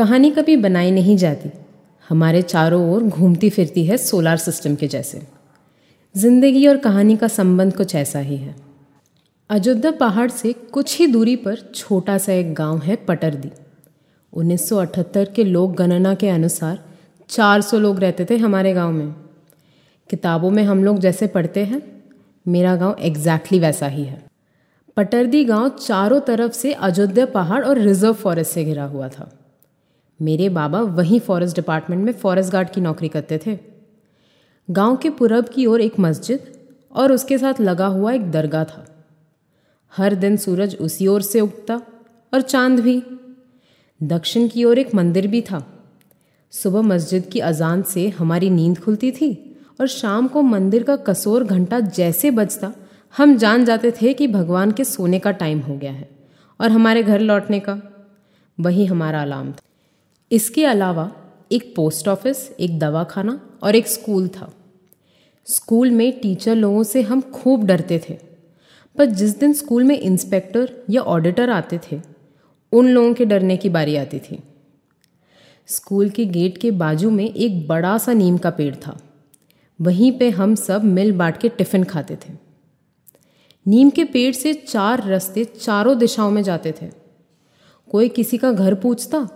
कहानी कभी बनाई नहीं जाती। हमारे चारों ओर घूमती फिरती है सोलार सिस्टम के जैसे। ज़िंदगी और कहानी का संबंध कुछ ऐसा ही है। अयोध्या पहाड़ से कुछ ही दूरी पर छोटा सा एक गाँव है पटरदी। 1978 के लोक गणना के अनुसार 400 लोग रहते थे हमारे गाँव में। किताबों में हम लोग जैसे पढ़ते हैं, मेरा गाँव एग्जैक्टली वैसा ही है। पटरदी गाँव चारों तरफ़ से अयोध्या पहाड़ और रिज़र्व फॉरेस्ट से घिरा हुआ था। मेरे बाबा वहीं फॉरेस्ट डिपार्टमेंट में फॉरेस्ट गार्ड की नौकरी करते थे। गाँव के पूरब की ओर एक मस्जिद और उसके साथ लगा हुआ एक दरगाह था। हर दिन सूरज उसी ओर से उगता और चाँद भी। दक्षिण की ओर एक मंदिर भी था। सुबह मस्जिद की अजान से हमारी नींद खुलती थी और शाम को मंदिर का कसोर घंटा जैसे बजता, हम जान जाते थे कि भगवान के सोने का टाइम हो गया है और हमारे घर लौटने का। वही हमारा अलार्म था। इसके अलावा एक पोस्ट ऑफ़िस, एक दवाखाना और एक स्कूल था। स्कूल में टीचर लोगों से हम खूब डरते थे। पर जिस दिन स्कूल में इंस्पेक्टर या ऑडिटर आते थे, उन लोगों के डरने की बारी आती थी। स्कूल के गेट के बाजू में एक बड़ा सा नीम का पेड़ था। वहीं पे हम सब मिल बांट के टिफ़िन खाते थे। नीम के पेड़ से चार रास्ते चारों दिशाओं में जाते थे। कोई किसी का घर पूछता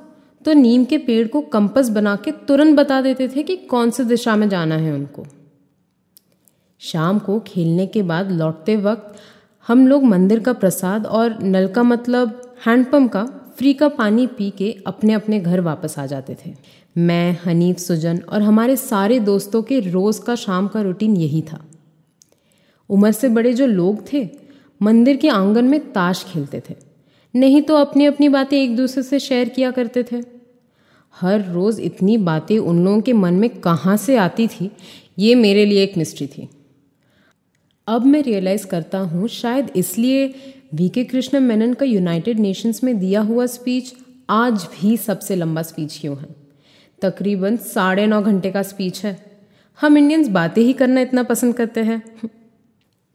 तो नीम के पेड़ को कंपस बना के तुरंत बता देते थे कि कौन सी दिशा में जाना है उनको। शाम को खेलने के बाद लौटते वक्त हम लोग मंदिर का प्रसाद और नल का मतलब हैंडपम्प का, फ्री का पानी पी के अपने अपने घर वापस आ जाते थे। मैं, हनीफ, सुजन और हमारे सारे दोस्तों के रोज़ का शाम का रूटीन यही था। उम्र से बड़े जो लोग थे, मंदिर के आँगन में ताश खेलते थे। नहीं तो अपनी अपनी बातें एक दूसरे से शेयर किया करते थे। हर रोज़ इतनी बातें उन लोगों के मन में कहाँ से आती थी? ये मेरे लिए एक मिस्ट्री थी। अब मैं रियलाइज़ करता हूँ, शायद इसलिए वी के कृष्ण मेनन का यूनाइटेड नेशंस में दिया हुआ स्पीच आज भी सबसे लंबा स्पीच क्यों है? तकरीबन साढ़े नौ घंटे का स्पीच है। हम इंडियंस बातें ही करना इतना पसंद करते हैं।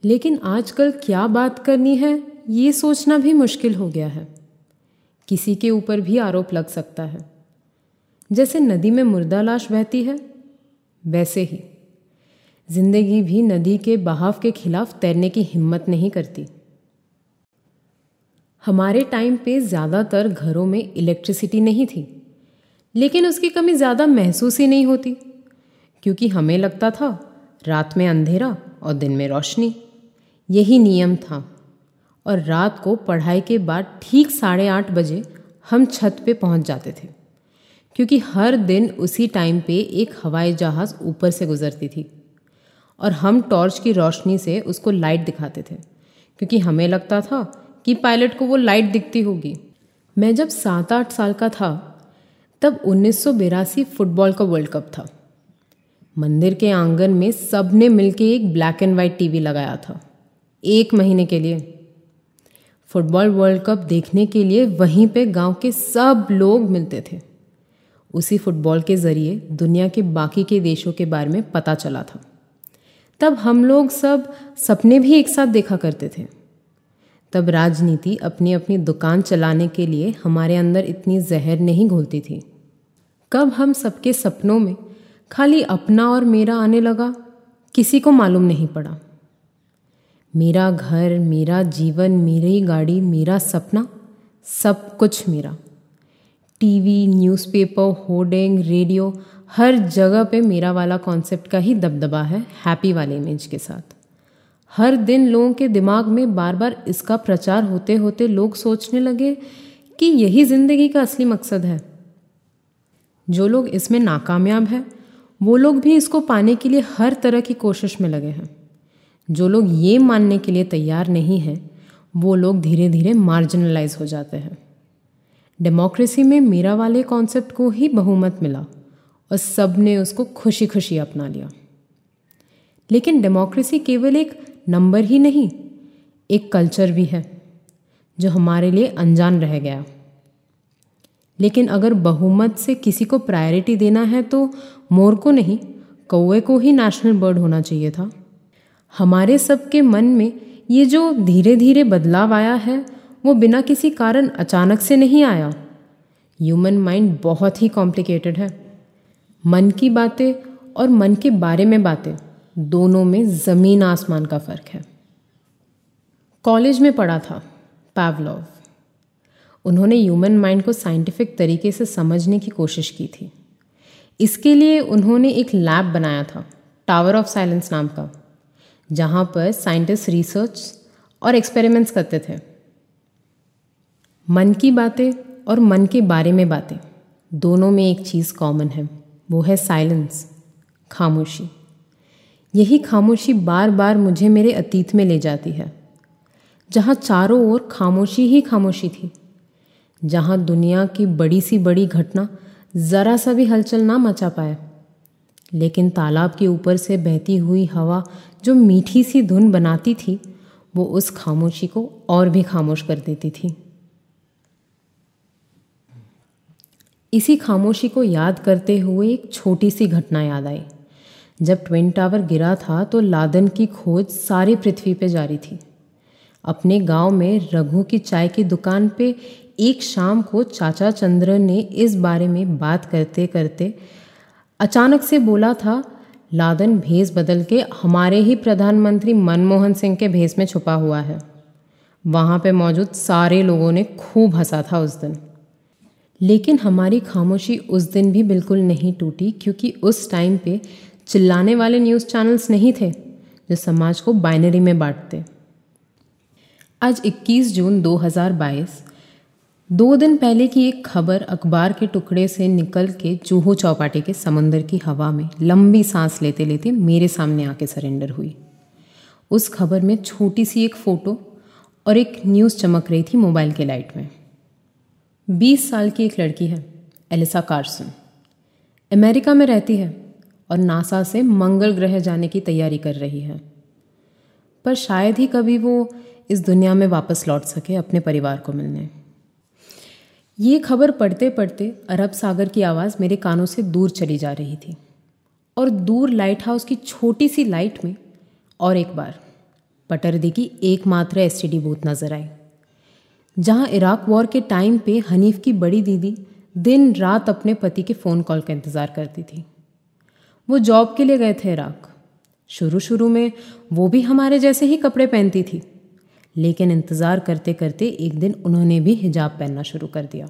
लेकिन आजकल क्या बात करनी है, ये सोचना भी मुश्किल हो गया है। किसी के ऊपर भी आरोप लग सकता है। जैसे नदी में मुर्दा लाश बहती है, वैसे ही। ज़िंदगी भी नदी के बहाव के खिलाफ तैरने की हिम्मत नहीं करती। हमारे टाइम पे ज़्यादातर घरों में इलेक्ट्रिसिटी नहीं थी, लेकिन उसकी कमी ज़्यादा महसूस ही नहीं होती, क्योंकि हमें लगता था रात में अंधेरा और दिन में रोशनी। यही नियम था। और रात को पढ़ाई के बाद ठीक साढ़े आठ बजे हम छत पे पहुँच जाते थे। क्योंकि हर दिन उसी टाइम पे एक हवाई जहाज़ ऊपर से गुजरती थी। और हम टॉर्च की रोशनी से उसको लाइट दिखाते थे, क्योंकि हमें लगता था कि पायलट को वो लाइट दिखती होगी। मैं जब सात आठ साल का था, तब उन्नीस फुटबॉल का वर्ल्ड कप था। मंदिर के आँगन में सबने मिलकर एक ब्लैक एंड वाइट टीवी लगाया था, एक महीने के लिए। फुटबॉल वर्ल्ड कप देखने के लिए वहीं पे गाँव के सब लोग मिलते थे। उसी फुटबॉल के ज़रिए दुनिया के बाकी के देशों के बारे में पता चला था। तब हम लोग सब सपने भी एक साथ देखा करते थे। तब राजनीति अपनी अपनी दुकान चलाने के लिए हमारे अंदर इतनी जहर नहीं घोलती थी। कब हम सबके सपनों में खाली अपना और मेरा आने लगा, किसी को मालूम नहीं पड़ा। मेरा घर, मेरा जीवन, मेरी गाड़ी, मेरा सपना, सब कुछ मेरा। टीवी न्यूज़पेपर होर्डिंग रेडियो हर जगह पे मेरा वाला कॉन्सेप्ट का ही दबदबा है हैप्पी वाले इमेज के साथ। हर दिन लोगों के दिमाग में बार बार इसका प्रचार होते होते लोग सोचने लगे कि यही ज़िंदगी का असली मकसद है। जो लोग इसमें नाकामयाब हैं, वो लोग भी इसको पाने के लिए हर तरह की कोशिश में लगे हैं। जो लोग ये मानने के लिए तैयार नहीं हैं, वो लोग धीरे धीरे मार्जिनलाइज हो जाते हैं। डेमोक्रेसी में मेरा वाले कॉन्सेप्ट को ही बहुमत मिला और सबने उसको खुशी खुशी अपना लिया। लेकिन डेमोक्रेसी केवल एक नंबर ही नहीं, एक कल्चर भी है, जो हमारे लिए अनजान रह गया। लेकिन अगर बहुमत से किसी को प्रायोरिटी देना है तो मोर को नहीं, कौए को ही नेशनल बर्ड होना चाहिए था। हमारे सबके मन में ये जो धीरे धीरे बदलाव आया है वो बिना किसी कारण अचानक से नहीं आया। ह्यूमन माइंड बहुत ही कॉम्प्लिकेटेड है। मन की बातें और मन के बारे में बातें, दोनों में ज़मीन आसमान का फ़र्क है। कॉलेज में पढ़ा था पैवलॉव उन्होंने ह्यूमन माइंड को साइंटिफिक तरीके से समझने की कोशिश की थी। इसके लिए उन्होंने एक लैब बनाया था टावर ऑफ़ साइलेंस नाम का, जहाँ पर साइंटिस्ट रिसर्च और एक्सपेरिमेंट्स करते थे। मन की बातें और मन के बारे में बातें। दोनों में एक चीज़ कॉमन है, वो है साइलेंस खामोशी। यही खामोशी बार बार मुझे मेरे अतीत में ले जाती है। जहाँ चारों ओर खामोशी ही खामोशी थी, जहाँ दुनिया की बड़ी सी बड़ी घटना ज़रा सा भी हलचल ना मचा पाए। लेकिन तालाब के ऊपर से बहती हुई हवा जो मीठी सी धुन बनाती थी, वो उस खामोशी को और भी खामोश कर देती थी। इसी खामोशी को याद करते हुए एक छोटी सी घटना याद आई। जब ट्विन टावर गिरा था तो लादन की खोज सारी पृथ्वी पे जारी थी। अपने गाँव में रघु की चाय की दुकान पे एक शाम को चाचा चंद्र ने इस बारे में बात करते करते अचानक से बोला था, लादन, भेस बदल के हमारे ही प्रधानमंत्री मनमोहन सिंह के भेस में छुपा हुआ है। वहाँ पे मौजूद सारे लोगों ने खूब हंसा था उस दिन। लेकिन हमारी खामोशी उस दिन भी बिल्कुल नहीं टूटी, क्योंकि उस टाइम पे चिल्लाने वाले न्यूज़ चैनल्स नहीं थे, जो समाज को बाइनरी में बांटते। आज 21 जून 2022 दो दिन पहले की एक खबर अखबार के टुकड़े से निकल के जूहू चौपाटी के समंदर की हवा में लंबी सांस लेते लेते मेरे सामने आके सरेंडर हुई। उस खबर में छोटी सी एक फ़ोटो और एक न्यूज़ चमक रही थी मोबाइल के लाइट में। बीस साल की एक लड़की है, एलिसा कार्सन। अमेरिका में रहती है और नासा से मंगल ग्रह जाने की तैयारी कर रही है। पर शायद ही कभी वो इस दुनिया में वापस लौट सके अपने परिवार को मिलने। ये खबर पढ़ते पढ़ते अरब सागर की आवाज़ मेरे कानों से दूर चली जा रही थी और दूर लाइट हाउस की छोटी सी लाइट में और एक बार, पटरदी की एकमात्र एस बूथ नज़र आई। जहाँ इराक वॉर के टाइम पे हनीफ की बड़ी दीदी दिन रात अपने पति के फ़ोन कॉल का इंतज़ार करती थी। वो जॉब के लिए गए थे इराक। शुरू शुरू में वो भी हमारे जैसे ही कपड़े पहनती थी। लेकिन इंतज़ार करते करते एक दिन उन्होंने भी हिजाब पहनना शुरू कर दिया।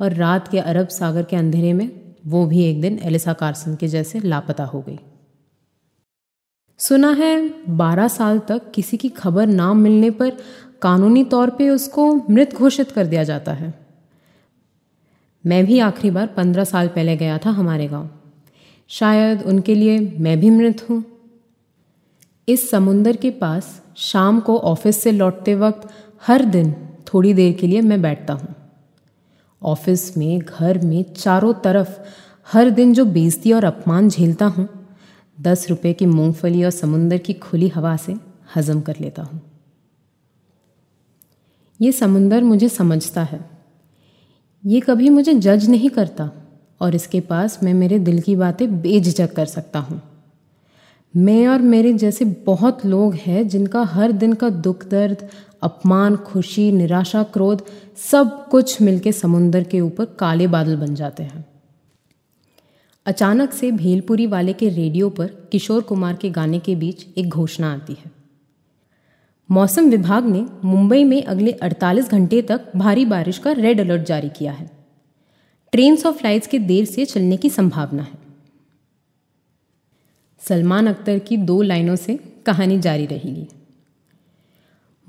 और रात के अरब सागर के अंधेरे में वो भी एक दिन एलिसा कार्सन के जैसे लापता हो गई। सुना है बारह साल तक किसी की खबर ना मिलने पर कानूनी तौर पे उसको मृत घोषित कर दिया जाता है। मैं भी आखिरी बार पंद्रह साल पहले गया था हमारे गाँव। शायद उनके लिए मैं भी मृत हूँ। इस समुंदर के पास शाम को ऑफ़िस से लौटते वक्त हर दिन थोड़ी देर के लिए मैं बैठता हूँ। ऑफ़िस में, घर में, चारों तरफ़ हर दिन जो बेइज्जती और अपमान झेलता हूँ, दस रुपये की मूंगफली और समुंदर की खुली हवा से हजम कर लेता हूँ। ये समुंदर मुझे समझता है। ये कभी मुझे जज नहीं करता और इसके पास मैं मेरे दिल की बातें बेझिझक कर सकता हूँ। मैं और मेरे जैसे बहुत लोग हैं जिनका हर दिन का दुख दर्द, अपमान, खुशी, निराशा, क्रोध सब कुछ मिलके समुंदर के ऊपर काले बादल बन जाते हैं। अचानक से भेलपुरी वाले के रेडियो पर किशोर कुमार के गाने के बीच एक घोषणा आती है। मौसम विभाग ने मुंबई में अगले 48 घंटे तक भारी बारिश का रेड अलर्ट जारी किया है। ट्रेन और फ्लाइट्स के देर से चलने की संभावना है। सलमान अख्तर की दो लाइनों से कहानी जारी रहेगी।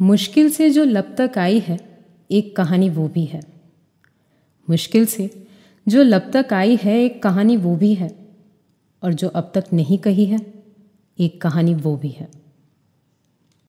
मुश्किल से जो लब तक आई है, एक कहानी वो भी है। मुश्किल से जो लब तक आई है, एक कहानी वो भी है। और जो अब तक नहीं कही है, एक कहानी वो भी है।